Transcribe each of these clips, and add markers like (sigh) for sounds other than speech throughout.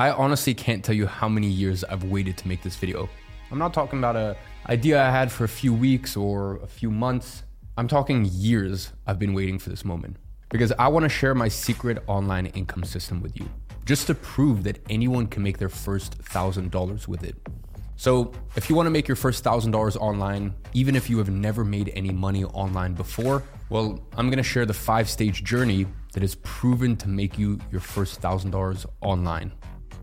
I honestly can't tell you how many years I've waited to make this video. I'm not talking about a idea I had for a few weeks or a few months. I'm talking years I've been waiting for this moment because I want to share my secret online income system with you just to prove that anyone can make their first $1000 with it. So, if you want to make your first $1000 online, even if you have never made any money online before, well, I'm going to share the 5-stage journey that is proven to make you your first $1000 online.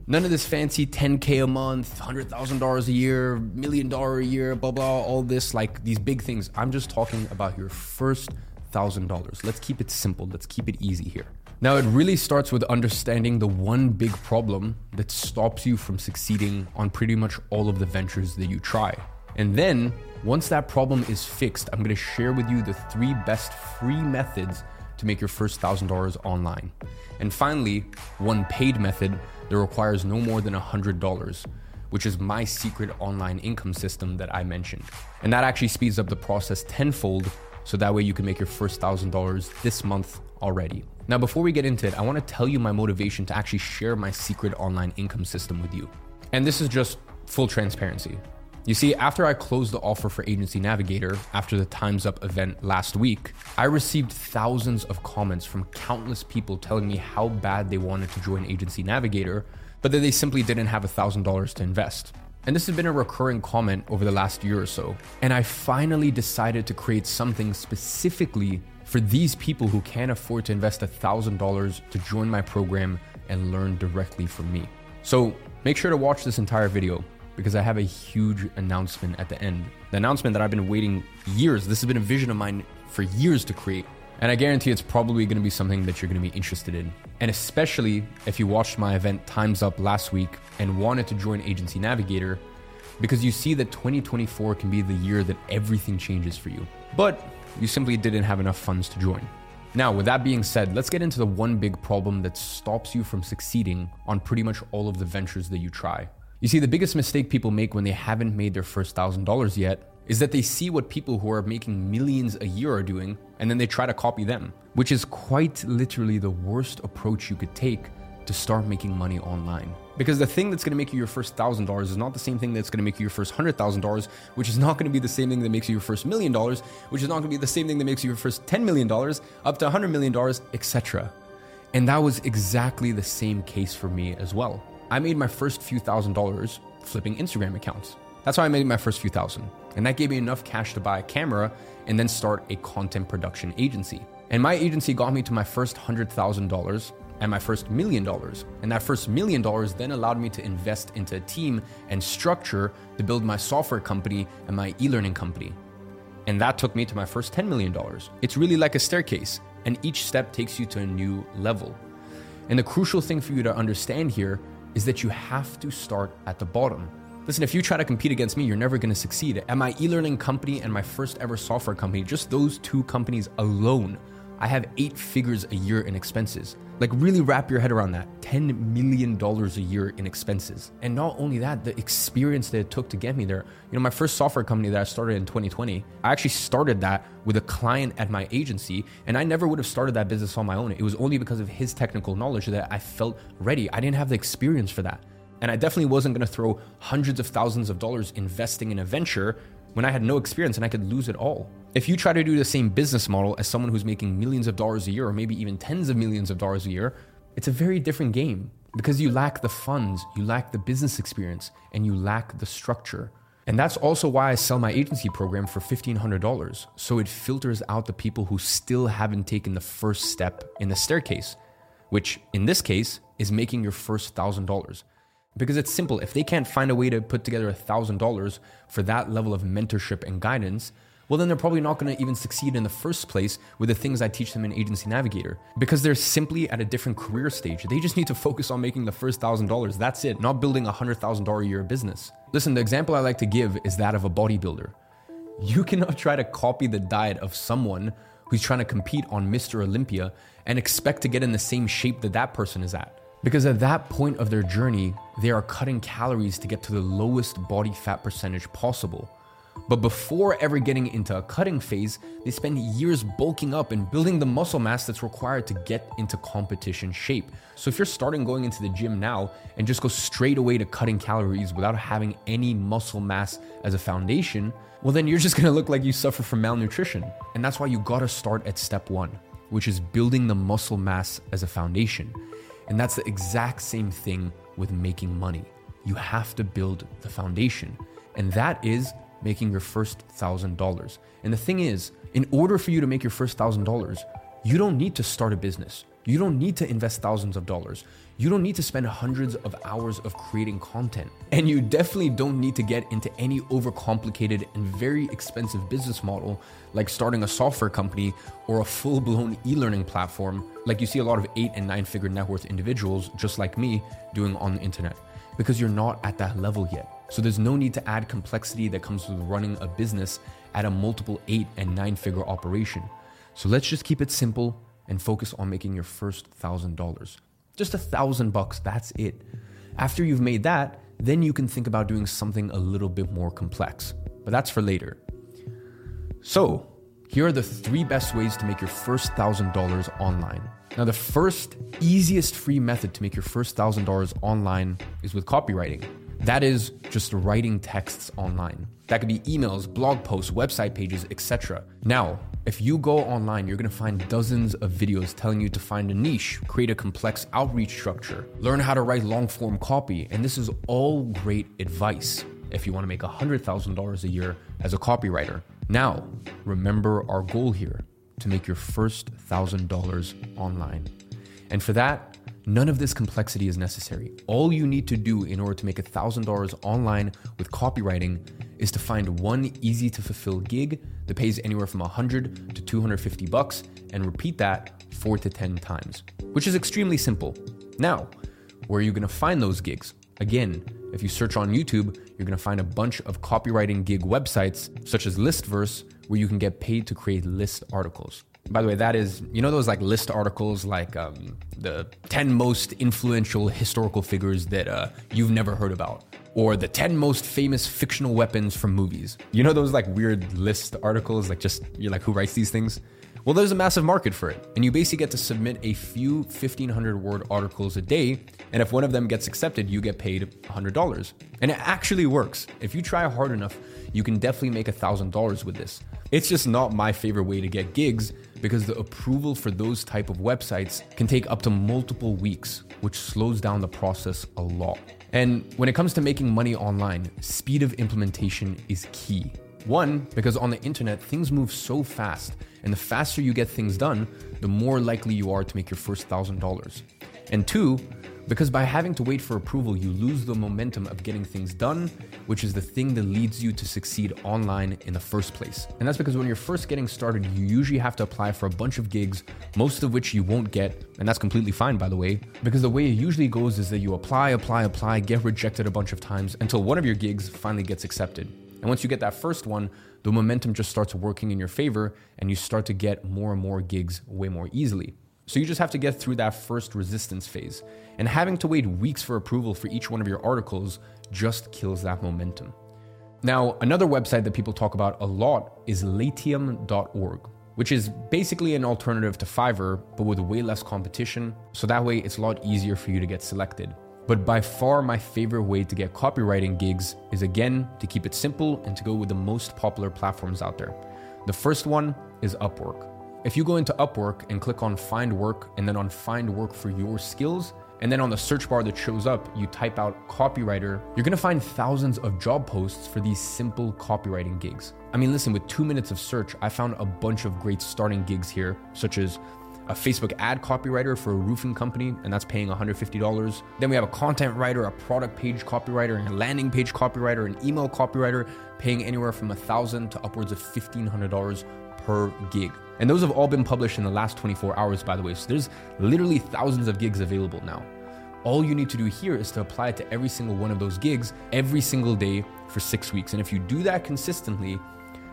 None of this fancy 10K a month, $100,000 a year, million dollar a year, blah, blah, all this, like these big things. I'm just talking about your first $1,000. Let's keep it simple. Let's keep it easy here. Now, it really starts with understanding the one big problem that stops you from succeeding on pretty much all of the ventures that you try. And then, once that problem is fixed, I'm gonna share with you the three best free methods to make your first $1,000 online. And finally, one paid method that requires no more than $100, which is my secret online income system that I mentioned. And that actually speeds up the process tenfold so that way you can make your first $1,000 this month already. Now, before we get into it, I wanna tell you my motivation to actually share my secret online income system with you. And this is just full transparency. You see, after I closed the offer for Agency Navigator after the Time's Up event last week, I received thousands of comments from countless people telling me how bad they wanted to join Agency Navigator, but that they simply didn't have $1,000 to invest. And this has been a recurring comment over the last year or so. And I finally decided to create something specifically for these people who can't afford to invest $1,000 to join my program and learn directly from me. So make sure to watch this entire video because I have a huge announcement at the end. The announcement that I've been waiting years, this has been a vision of mine for years to create. And I guarantee it's probably going to be something that you're going to be interested in. And especially if you watched my event Time's Up last week and wanted to join Agency Navigator, because you see that 2024 can be the year that everything changes for you. But you simply didn't have enough funds to join. Now, with that being said, let's get into the one big problem that stops you from succeeding on pretty much all of the ventures that you try. You see, the biggest mistake people make when they haven't made their first thousand dollars yet is that they see what people who are making millions a year are doing and then they try to copy them, which is quite literally the worst approach you could take to start making money online. Because the thing that's gonna make you your first thousand dollars is not the same thing that's gonna make you your first hundred thousand dollars, which is not gonna be the same thing that makes you your first million dollars, which is not gonna be the same thing that makes you your first $10 million, up to $100 million, etc. And that was exactly the same case for me as well. I made my first few thousand dollars flipping Instagram accounts. That's how I made my first few thousand. And that gave me enough cash to buy a camera and then start a content production agency. And my agency got me to my first $100,000 and my first million dollars. And that first million dollars then allowed me to invest into a team and structure to build my software company and my e learning company. And that took me to my first $10 million. It's really like a staircase, and each step takes you to a new level. And the crucial thing for you to understand here is that you have to start at the bottom. Listen, if you try to compete against me, you're never going to succeed. At my e learning company and my first ever software company, just those two companies alone, I have eight figures a year in expenses. Like, really wrap your head around that $10 million a year in expenses. And not only that, the experience that it took to get me there. You know, my first software company that I started in 2020, I actually started that with a client at my agency, and I never would have started that business on my own. It was only because of his technical knowledge that I felt ready. I didn't have the experience for that. And I definitely wasn't gonna throw hundreds of thousands of dollars investing in a venture when I had no experience and I could lose it all. If you try to do the same business model as someone who's making millions of dollars a year or maybe even tens of millions of dollars a year, it's a very different game because you lack the funds, you lack the business experience, and you lack the structure. And that's also why I sell my agency program for $1,500. So it filters out the people who still haven't taken the first step in the staircase, which in this case is making your first $1,000. Because it's simple. If they can't find a way to put together $1,000 for that level of mentorship and guidance, well, then they're probably not going to even succeed in the first place with the things I teach them in Agency Navigator because they're simply at a different career stage. They just need to focus on making the first thousand dollars. That's it, not building a hundred thousand dollar a year business. Listen, the example I like to give is that of a bodybuilder. You (laughs) cannot try to copy the diet of someone who's trying to compete on Mr. Olympia and expect to get in the same shape that that person is at. Because at that point of their journey, they are cutting calories to get to the lowest body fat percentage possible But before ever getting into a cutting phase, they spend years bulking up and building the muscle mass that's required to get into competition shape. So if you're starting going into the gym now and just go straight away to cutting calories without having any muscle mass as a foundation, well, then you're (laughs) just gonna look like you suffer from malnutrition. And that's why you gotta start at step one, which is building the muscle mass as a foundation. And that's the exact same thing with making money. You have to build the foundation. And that is making your first thousand dollars. And the thing is, in order for you to make your first thousand dollars, you don't need to start a business. You don't need to invest thousands of dollars. You don't need to spend hundreds of hours of creating content. And you definitely don't need to get into any overcomplicated and very expensive business model like starting a software company or a full blown e learning platform like you see a lot of eight and nine figure net worth individuals just like me doing on the internet because you're not at that level yet. So there's no need to add complexity that comes with running a business at a multiple eight and nine figure operation. So let's just keep it simple and focus on making your first thousand dollars. Just a thousand bucks, that's it. After you've made that, then you can think about doing something a little bit more complex. But that's for later. So, here are the three best ways to make your first thousand dollars online. Now, the first, easiest free method to make your first thousand dollars online is with copywriting. That is just writing texts online. That could be emails, blog posts, website pages, etc. Now, if you go online, you're gonna find dozens of videos telling you to find a niche, create a complex outreach structure, learn how to write long form copy, and this is all great advice if you wanna make $100,000 a year as a copywriter. Now, remember our goal here to make your first $1,000 online. And for that, None of this complexity is necessary. All you need to do in order to make $1,000 online with copywriting is to find one easy to fulfill gig that pays anywhere from 100 to 250 bucks and repeat that 4 to 10 times, which is extremely simple. Now, where are you going to find those gigs? Again, if you search on YouTube, you're going to find a bunch of copywriting gig websites such as Listverse where you can get paid to create list articles. By the way, that is, you know, those like list articles, like um, the 10 most influential historical figures that uh, you've never heard about, or the 10 most famous fictional weapons from movies. You know, those like weird list articles, like just, you're like, who writes these things? Well, there's a massive market for it, and you basically get to submit a few 1500 word articles a day, and if one of them gets accepted, you get paid $100. And it actually works. If you try hard enough, you can definitely make $1,000 with this. It's just not my favorite way to get gigs because the approval for those type of websites can take up to multiple weeks, which slows down the process a lot. And when it comes to making money online, speed of implementation is key. One, because on the internet, things move so fast, and the faster you get things done, the more likely you are to make your first thousand dollars. And two, because by having to wait for approval, you lose the momentum of getting things done, which is the thing that leads you to succeed online in the first place. And that's because when you're first getting started, you usually have to apply for a bunch of gigs, most of which you won't get. And that's completely fine, by the way, because the way it usually goes is that you apply, apply, apply, get rejected a bunch of times until one of your gigs finally gets accepted. And once you get that first one, the momentum just starts working in your favor and you start to get more and more gigs way more easily. So you just have to get through that first resistance phase. And having to wait weeks for approval for each one of your articles just kills that momentum. Now, another website that people talk about a lot is latium.org, which is basically an alternative to Fiverr, but with way less competition. So that way it's a lot easier for you to get selected. But by far, my favorite way to get copywriting gigs is again to keep it simple and to go with the most popular platforms out there. The first one is Upwork. If you go into Upwork and click on find work and then on find work for your skills, and then on the search bar that shows up, you type out copywriter, you're gonna find thousands of job posts for these simple copywriting gigs. I mean, listen, with two minutes of search, I found a bunch of great starting gigs here, such as a Facebook ad copywriter for a roofing company, and that's paying $150. Then we have a content writer, a product page copywriter, and a landing page copywriter, an email copywriter, paying anywhere from 1,000 to upwards of $1,500 per gig. And those have all been published in the last 24 hours, by the way. So there's literally thousands of gigs available now. All you need to do here is to apply to every single one of those gigs every single day for six weeks. And if you do that consistently,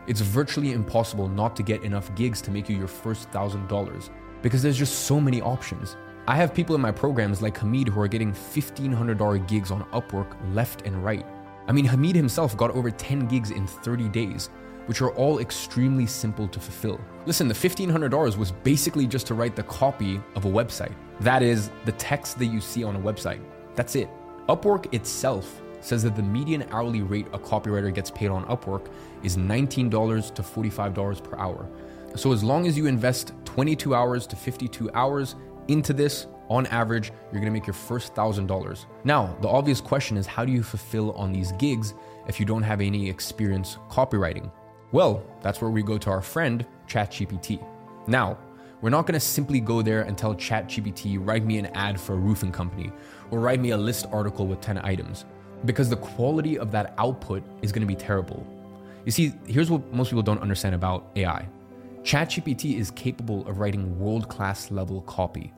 it's virtually impossible not to get enough gigs to make you your first thousand dollars because there's just so many options. I have people in my programs like Hamid who are getting $1,500 gigs on Upwork left and right. I mean, Hamid himself got over 10 gigs in 30 days, which are all extremely simple to fulfill. Listen, the $1,500 was basically just to write the copy of a website. That is, the text that you see on a website. That's it. Upwork itself says that the median hourly rate a copywriter gets paid on Upwork is $19 to $45 per hour. So as long as you invest 22 hours to 52 hours into this, on average, you're gonna make your first $1,000. Now, the obvious question is how do you fulfill on these gigs if you don't have any experience copywriting? Well, that's where we go to our friend, ChatGPT. Now, we're not gonna simply go there and tell ChatGPT, write me an ad for a roofing company or write me a list article with 10 items because the quality of that output is gonna be terrible. You see, here's what most people don't understand about AI ChatGPT is capable of writing world class level copy,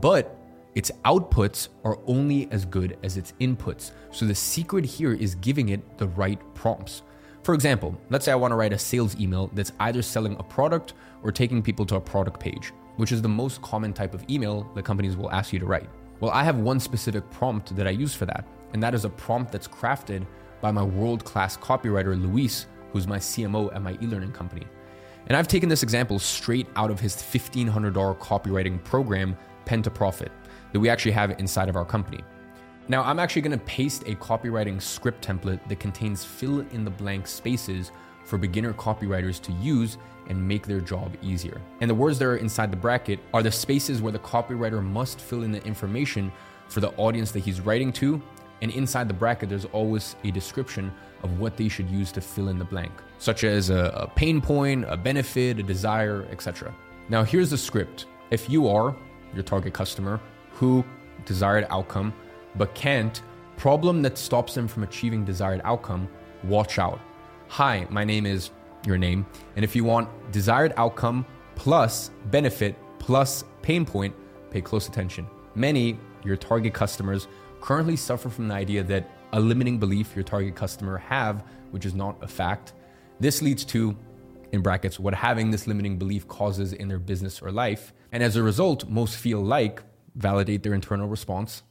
but its outputs are only as good as its inputs. So the secret here is giving it the right prompts. For example, let's say I want to write a sales email that's either selling a product or taking people to a product page, which is the most common type of email that companies will ask you to write. Well, I have one specific prompt that I use for that, and that is a prompt that's crafted by my world class copywriter, Luis, who's my CMO at my e learning company. And I've taken this example straight out of his $1,500 copywriting program, Pen to Profit, that we actually have inside of our company. Now, I'm actually gonna paste a copywriting script template that contains fill in the blank spaces for beginner copywriters to use and make their job easier. And the words that are inside the bracket are the spaces where the copywriter must fill in the information for the audience that he's writing to and inside the bracket, there's always a description of what they should use to fill in the blank, such as a, a pain point, a benefit, a desire, etc. Now, here's the script. If you are your target customer who desired outcome but can't, problem that stops them from achieving desired outcome, watch out. Hi, my name is your name. And if you want desired outcome plus benefit plus pain point, pay close attention. Many, your target customers, currently suffer from the idea that a limiting belief your target customer have, which is not a fact. This leads to, in brackets, what having this limiting belief causes in their business or life. And as a result, most feel like validate their internal response,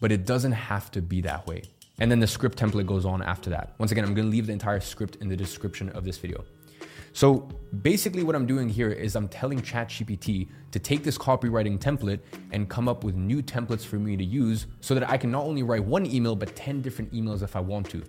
but it doesn't have to be that way. And then the script template goes on after that. Once again, I'm gonna leave the entire script in the description of this video. So basically, what I'm doing here is I'm telling ChatGPT to take this copywriting template and come up with new templates for me to use so that I can not only write one email, but 10 different emails if I want to.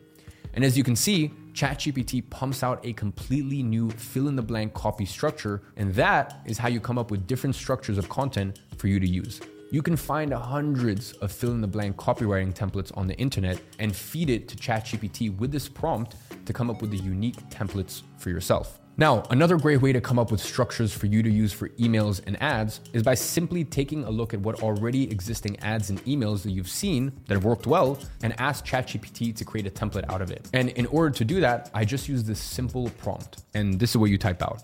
And as you can see, ChatGPT pumps out a completely new fill in the blank copy structure, and that is how you come up with different structures of content for you to use. You can find hundreds of fill in the blank copywriting templates on the internet and feed it to ChatGPT with this prompt to come up with the unique templates for yourself. Now, another great way to come up with structures for you to use for emails and ads is by simply taking a look at what already existing ads and emails that you've seen that have worked well and ask ChatGPT to create a template out of it. And in order to do that, I just use this simple prompt. And this is what you type out.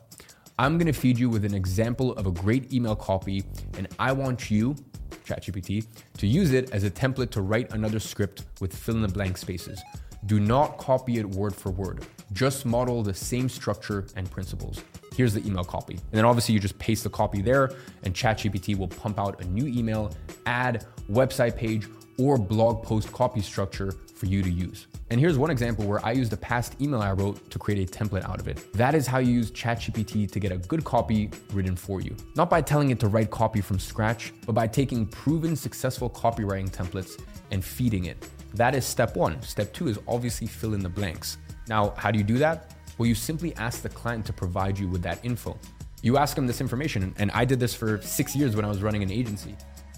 I'm gonna feed you with an example of a great email copy, and I want you, ChatGPT, to use it as a template to write another script with fill in the blank spaces. Do not copy it word for word. Just model the same structure and principles. Here's the email copy. And then obviously you just paste the copy there and ChatGPT will pump out a new email, ad, website page, or blog post copy structure for you to use. And here's one example where I used a past email I wrote to create a template out of it. That is how you use ChatGPT to get a good copy written for you. Not by telling it to write copy from scratch, but by taking proven successful copywriting templates and feeding it. That is step one. Step two is obviously fill in the blanks. Now, how do you do that? Well, you simply ask the client to provide you with that info. You ask them this information, and I did this for six years when I was running an agency.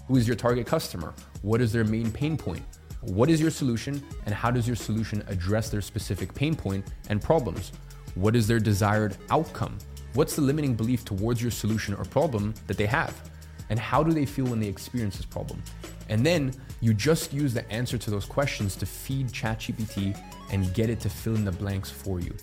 Who is your target customer? What is their main pain point? What is your solution, and how does your solution address their specific pain point and problems? What is their desired outcome? What's the limiting belief towards your solution or problem that they have? And how do they feel when they experience this problem? And then you just use the answer to those questions to feed ChatGPT and get it to fill in the blanks for you.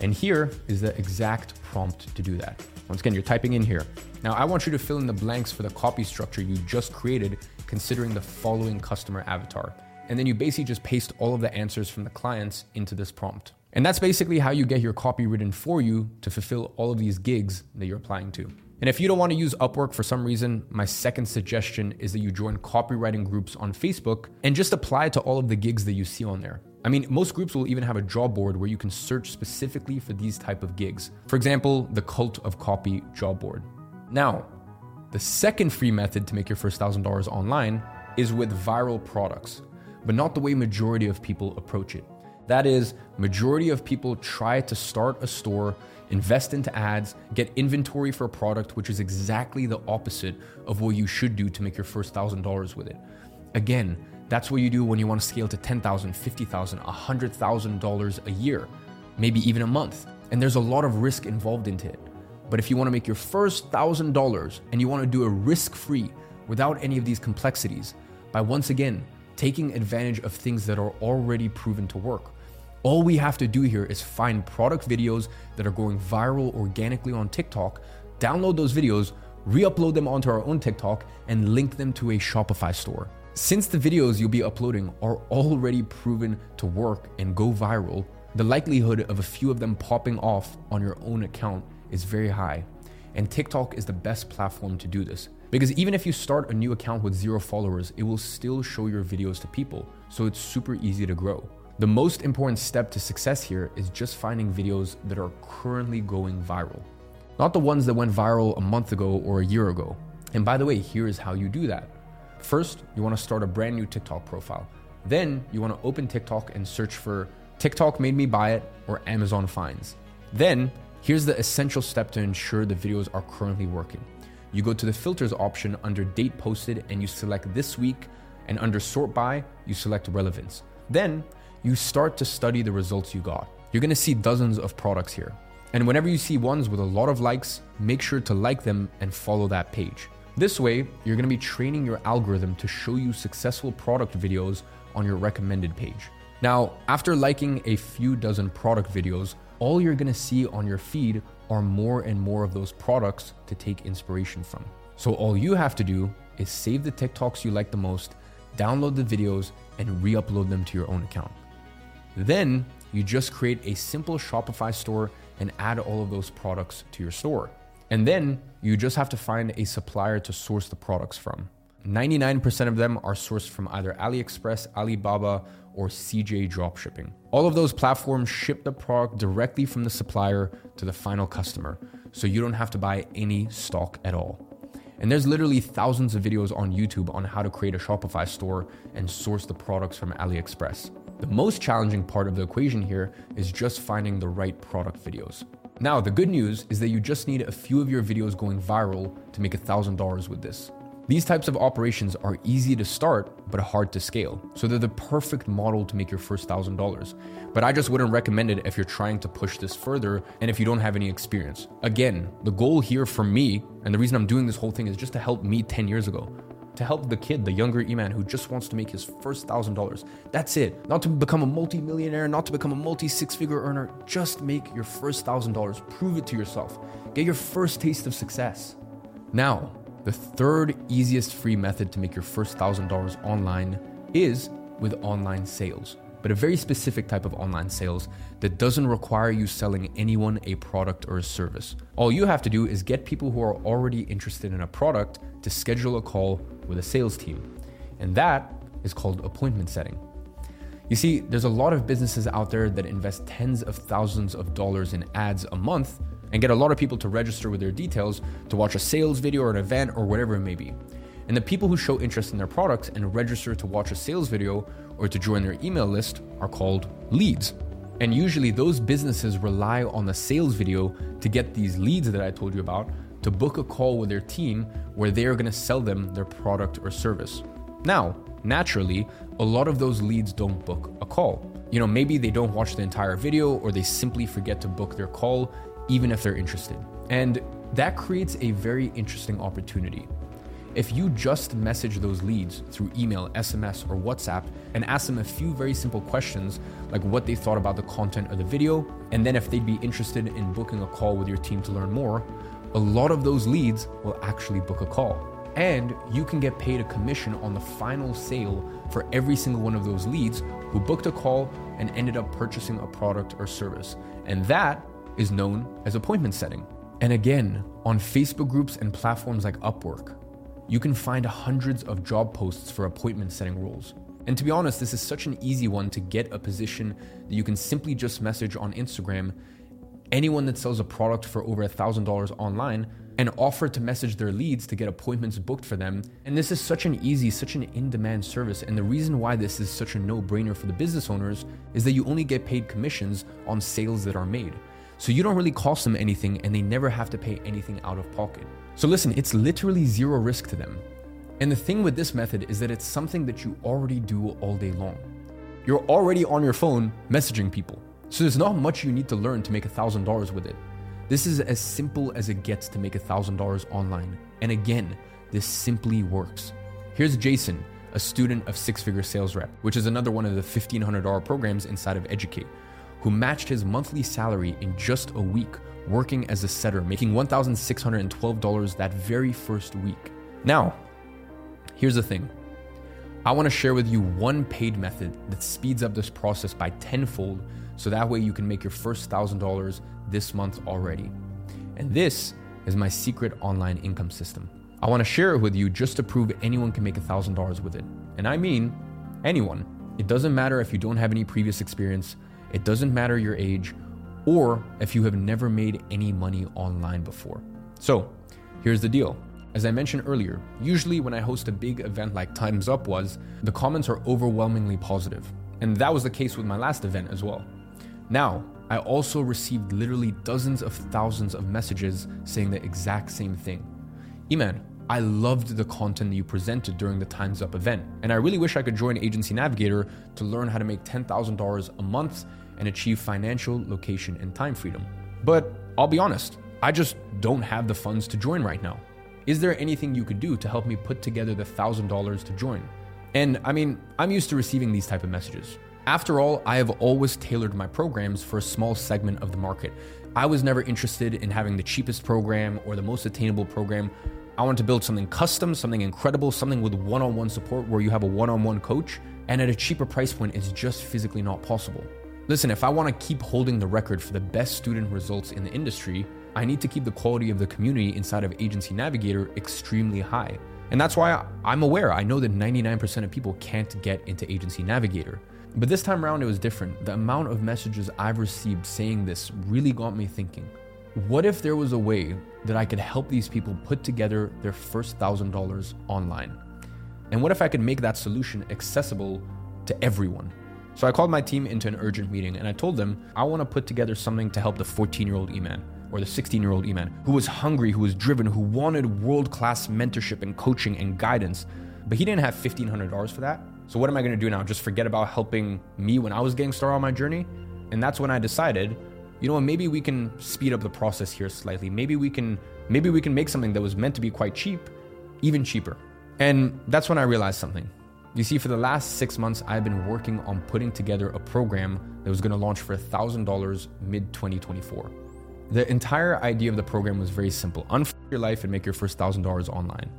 And here is the exact prompt to do that. Once again, you're typing in here. Now, I want you to fill in the blanks for the copy structure you just created, considering the following customer avatar. And then you basically just paste all of the answers from the clients into this prompt. And that's basically how you get your copy written for you to fulfill all of these gigs that you're applying to. And if you don't want to use Upwork for some reason, my second suggestion is that you join copywriting groups on Facebook and just apply to all of the gigs that you see on there. I mean, most groups will even have a job board where you can search specifically for these type of gigs. For example, the Cult of Copy job board. Now, the second free method to make your first $1000 online is with viral products, but not the way majority of people approach it. That is, majority of people try to start a store, invest into ads, get inventory for a product, which is exactly the opposite of what you should do to make your first $1,000 with it. Again, that's what you do when you want to scale to $10,000, $50,000, $100,000 a year, maybe even a month. And there's a lot of risk involved into it. But if you want to make your first $1,000 and you want to do it risk free without any of these complexities, by once again taking advantage of things that are already proven to work, all we have to do here is find product videos that are going viral organically on TikTok, download those videos, re upload them onto our own TikTok, and link them to a Shopify store. Since the videos you'll be uploading are already proven to work and go viral, the likelihood of a few of them popping off on your own account is very high. And TikTok is the best platform to do this. Because even if you start a new account with zero followers, it will still show your videos to people. So it's super easy to grow. The most important step to success here is just finding videos that are currently going viral, not the ones that went viral a month ago or a year ago. And by the way, here is how you do that. First, you want to start a brand new TikTok profile. Then, you want to open TikTok and search for TikTok made me buy it or Amazon finds. Then, here's the essential step to ensure the videos are currently working. You go to the filters option under date posted and you select this week, and under sort by, you select relevance. Then, you start to study the results you got. You're gonna see dozens of products here. And whenever you see ones with a lot of likes, make sure to like them and follow that page. This way, you're gonna be training your algorithm to show you successful product videos on your recommended page. Now, after liking a few dozen product videos, all you're gonna see on your feed are more and more of those products to take inspiration from. So, all you have to do is save the TikToks you like the most, download the videos, and re upload them to your own account. Then you just create a simple Shopify store and add all of those products to your store. And then you just have to find a supplier to source the products from. 99% of them are sourced from either AliExpress, Alibaba, or CJ Dropshipping. All of those platforms ship the product directly from the supplier to the final customer, so you don't have to buy any stock at all. And there's literally thousands of videos on YouTube on how to create a Shopify store and source the products from AliExpress. The most challenging part of the equation here is just finding the right product videos. Now, the good news is that you just need a few of your videos going viral to make $1,000 with this. These types of operations are easy to start, but hard to scale. So they're the perfect model to make your first $1,000. But I just wouldn't recommend it if you're trying to push this further and if you don't have any experience. Again, the goal here for me, and the reason I'm doing this whole thing is just to help me 10 years ago to help the kid, the younger Iman who just wants to make his first thousand dollars. That's it. Not to become a multi-millionaire, not to become a multi six-figure earner. Just make your first thousand dollars. Prove it to yourself. Get your first taste of success. Now, the third easiest free method to make your first thousand dollars online is with online sales but a very specific type of online sales that doesn't require you selling anyone a product or a service. All you have to do is get people who are already interested in a product to schedule a call with a sales team. And that is called appointment setting. You see, there's a lot of businesses out there that invest tens of thousands of dollars in ads a month and get a lot of people to register with their details to watch a sales video or an event or whatever it may be. And the people who show interest in their products and register to watch a sales video or to join their email list are called leads. And usually those businesses rely on the sales video to get these leads that I told you about to book a call with their team where they are going to sell them their product or service. Now, naturally, a lot of those leads don't book a call. You know, maybe they don't watch the entire video or they simply forget to book their call even if they're interested. And that creates a very interesting opportunity if you just message those leads through email, SMS, or WhatsApp and ask them a few very simple questions like what they thought about the content of the video, and then if they'd be interested in booking a call with your team to learn more, a lot of those leads will actually book a call. And you can get paid a commission on the final sale for every single one of those leads who booked a call and ended up purchasing a product or service. And that is known as appointment setting. And again, on Facebook groups and platforms like Upwork, you can find hundreds of job posts for appointment setting roles. And to be honest, this is such an easy one to get a position that you can simply just message on Instagram anyone that sells a product for over $1,000 online and offer to message their leads to get appointments booked for them. And this is such an easy, such an in demand service. And the reason why this is such a no brainer for the business owners is that you only get paid commissions on sales that are made. So you don't really cost them anything and they never have to pay anything out of pocket. So listen, it's literally zero risk to them. And the thing with this method is that it's something that you already do all day long. You're already on your phone messaging people. So there's not much you need to learn to make $1,000 with it. This is as simple as it gets to make $1,000 online. And again, this simply works. Here's Jason, a student of Six Figure Sales Rep, which is another one of the $1,500 programs inside of Educate, who matched his monthly salary in just a week working as a setter, making $1,612 that very first week. Now, here's the thing I want to share with you one paid method that speeds up this process by tenfold so that way you can make your first $1,000 this month already. And this is my secret online income system. I want to share it with you just to prove anyone can make $1,000 with it. And I mean anyone. It doesn't matter if you don't have any previous experience, it doesn't matter your age, or if you have never made any money online before. So, here's the deal. As I mentioned earlier, usually when I host a big event like Time's Up was, the comments are overwhelmingly positive. And that was the case with my last event as well. Now, I also received literally dozens of thousands of messages saying the exact same thing. Iman, I loved the content that you presented during the Time's Up event, and I really wish I could join Agency Navigator to learn how to make $10,000 a month and achieve financial, location, and time freedom. But I'll be honest, I just don't have the funds to join right now. Is there anything you could do to help me put together the $1,000 to join? And I mean, I'm used to receiving these type of messages. After all, I have always tailored my programs for a small segment of the market. I was never interested in having the cheapest program or the most attainable program. I wanted to build something custom, something incredible, something with one on one support where you have a one on one coach, and at a cheaper price point, it's just physically not possible. Listen, if I want to keep holding the record for the best student results in the industry, I need to keep the quality of the community inside of Agency Navigator extremely high. And that's why I'm aware. I know that 99% of people can't get into Agency Navigator. But this time around, it was different. The amount of messages I've received saying this really got me thinking. What if there was a way that I could help these people put together their first thousand dollars online? And what if I could make that solution accessible to everyone? So I called my team into an urgent meeting and I told them I want to put together something to help the 14 year old Iman or the 16 year old Iman who was hungry, who was driven, who wanted world class mentorship and coaching and guidance, but he didn't have $1,500 for that. So what am I going to do now? Just forget about helping me when I was getting started on my journey? And that's when I decided, you know maybe we can speed up the process here slightly. Maybe we can maybe we can make something that was meant to be quite cheap even cheaper. And that's when I realized something. You see, for the last six months, I've been working on putting together a program that was going to launch for $1,000 mid 2024. The entire idea of the program was very simple unfuck your life and make your first $1,000 online.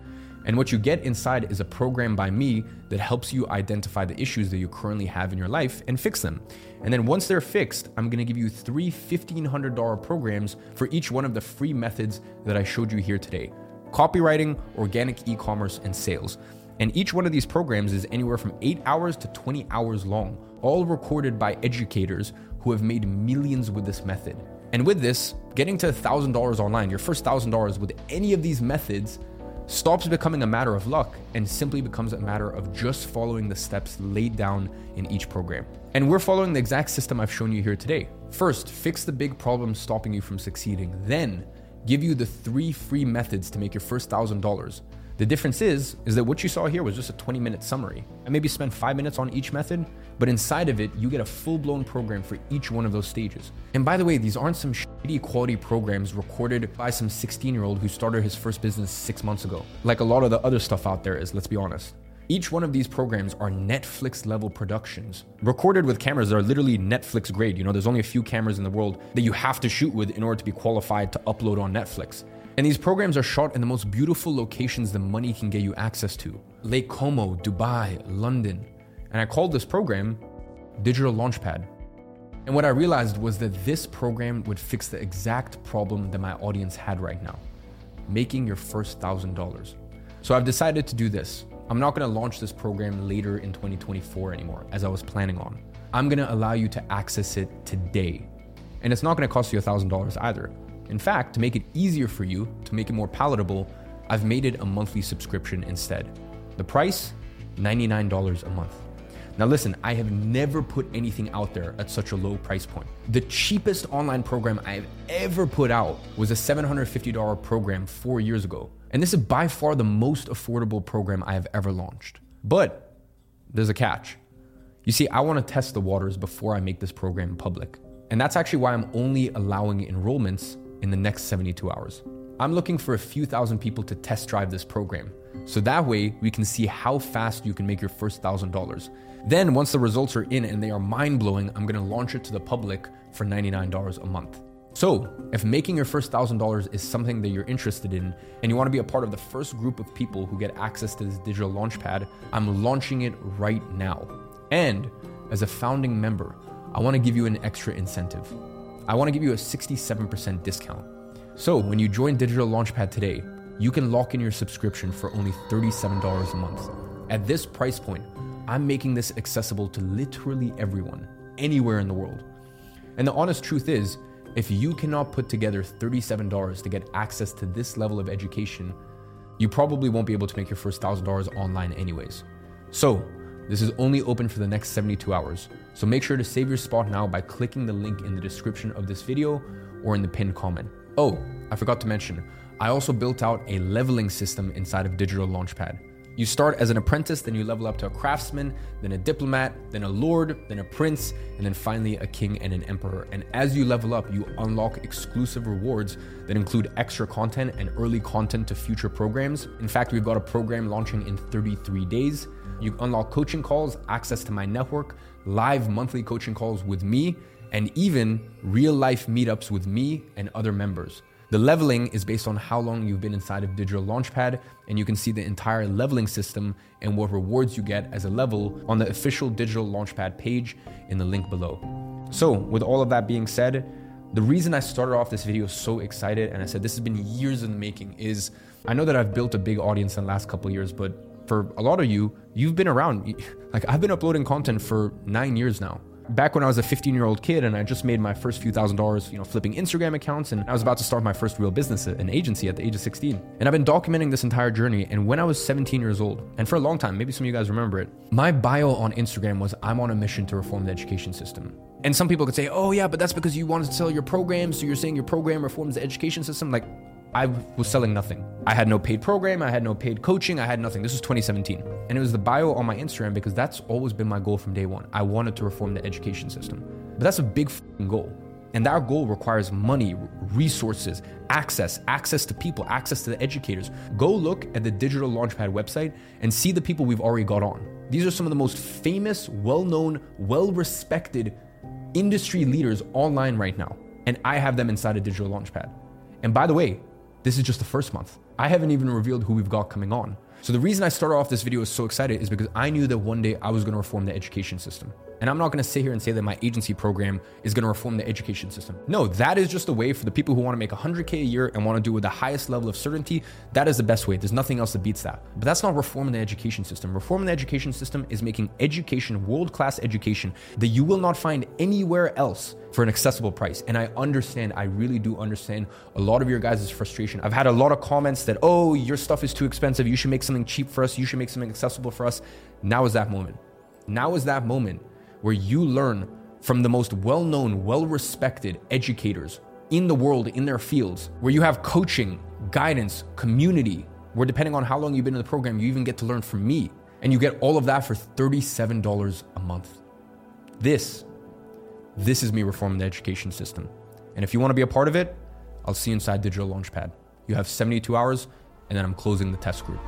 And what you get inside is a program by me that helps you identify the issues that you currently have in your life and fix them. And then once they're fixed, I'm gonna give you three $1,500 programs for each one of the free methods that I showed you here today copywriting, organic e commerce, and sales. And each one of these programs is anywhere from 8 hours to 20 hours long, all recorded by educators who have made millions with this method. And with this, getting to $1,000 online, your first $1,000 with any of these methods stops becoming a matter of luck and simply becomes a matter of just following the steps laid down in each program. And we're following the exact system I've shown you here today. First, fix the big problems stopping you from succeeding. Then, give you the three free methods to make your first $1,000. The difference is is that what you saw here was just a 20 minute summary. I maybe spent 5 minutes on each method, but inside of it you get a full-blown program for each one of those stages. And by the way, these aren't some shitty quality programs recorded by some 16-year-old who started his first business 6 months ago. Like a lot of the other stuff out there is, let's be honest. Each one of these programs are Netflix level productions, recorded with cameras that are literally Netflix grade. You know, there's only a few cameras in the world that you have to shoot with in order to be qualified to upload on Netflix. And these programs are shot in the most beautiful locations the money can get you access to Lake Como, Dubai, London. And I called this program Digital Launchpad. And what I realized was that this program would fix the exact problem that my audience had right now making your first thousand dollars. So I've decided to do this. I'm not gonna launch this program later in 2024 anymore, as I was planning on. I'm gonna allow you to access it today. And it's not gonna cost you $1,000 either. In fact, to make it easier for you, to make it more palatable, I've made it a monthly subscription instead. The price $99 a month. Now, listen, I have never put anything out there at such a low price point. The cheapest online program I've ever put out was a $750 program four years ago. And this is by far the most affordable program I have ever launched. But there's a catch. You see, I want to test the waters before I make this program public. And that's actually why I'm only allowing enrollments in the next 72 hours. I'm looking for a few thousand people to test drive this program. So that way we can see how fast you can make your first thousand dollars. Then, once the results are in and they are mind blowing, I'm gonna launch it to the public for $99 a month. So, if making your first thousand dollars is something that you're interested in and you wanna be a part of the first group of people who get access to this digital launchpad, I'm launching it right now. And as a founding member, I wanna give you an extra incentive. I wanna give you a 67% discount. So, when you join Digital Launchpad today, you can lock in your subscription for only $37 a month. At this price point, I'm making this accessible to literally everyone, anywhere in the world. And the honest truth is, if you cannot put together $37 to get access to this level of education, you probably won't be able to make your first $1,000 online, anyways. So, this is only open for the next 72 hours. So make sure to save your spot now by clicking the link in the description of this video or in the pinned comment. Oh, I forgot to mention, I also built out a leveling system inside of Digital Launchpad. You start as an apprentice, then you level up to a craftsman, then a diplomat, then a lord, then a prince, and then finally a king and an emperor. And as you level up, you unlock exclusive rewards that include extra content and early content to future programs. In fact, we've got a program launching in 33 days. You unlock coaching calls, access to my network, live monthly coaching calls with me, and even real life meetups with me and other members. The leveling is based on how long you've been inside of Digital Launchpad, and you can see the entire leveling system and what rewards you get as a level on the official Digital Launchpad page in the link below. So, with all of that being said, the reason I started off this video so excited and I said this has been years in the making is I know that I've built a big audience in the last couple years, but for a lot of you, you've been around. (laughs) Like I've been uploading content for nine years now back when I was a 15 year old kid and I just made my first few thousand dollars, you know, flipping Instagram accounts, and I was about to start my first real business, an agency at the age of 16. And I've been documenting this entire journey. And when I was 17 years old, and for a long time, maybe some of you guys remember it, my bio on Instagram was I'm on a mission to reform the education system. And some people could say, oh, yeah, but that's because you wanted to sell your program. So you're saying your program reforms the education system. Like, I was selling nothing. I had no paid program, I had no paid coaching, I had nothing. This was 2017. And it was the bio on my Instagram because that's always been my goal from day one. I wanted to reform the education system. But that's a big goal. And that goal requires money, resources, access, access to people, access to the educators. Go look at the Digital Launchpad website and see the people we've already got on. These are some of the most famous, well known, well respected industry leaders online right now. And I have them inside a Digital Launchpad. And by the way, this is just the first month. I haven't even revealed who we've got coming on. So the reason I started off this video is so excited is because I knew that one day I was going to reform the education system. And I'm not going to sit here and say that my agency program is going to reform the education system. No, that is just a way for the people who want to make 100K a year and want to do it with the highest level of certainty. That is the best way. There's nothing else that beats that. But that's not reforming the education system. Reforming the education system is making education, world class education, that you will not find anywhere else for an accessible price. And I understand, I really do understand a lot of your guys' frustration. I've had a lot of comments that, oh, your stuff is too expensive. You should make something cheap for us. You should make something accessible for us. Now is that moment. Now is that moment where you learn from the most well known, well respected educators in the world in their fields, where you have coaching, guidance, community, where depending on how long you've been in the program, you even get to learn from me. And you get all of that for $37 a month. This, this is me reforming the education system. And if you want to be a part of it, I'll see you inside Digital Launchpad. You have 72 hours, and then I'm closing the test group.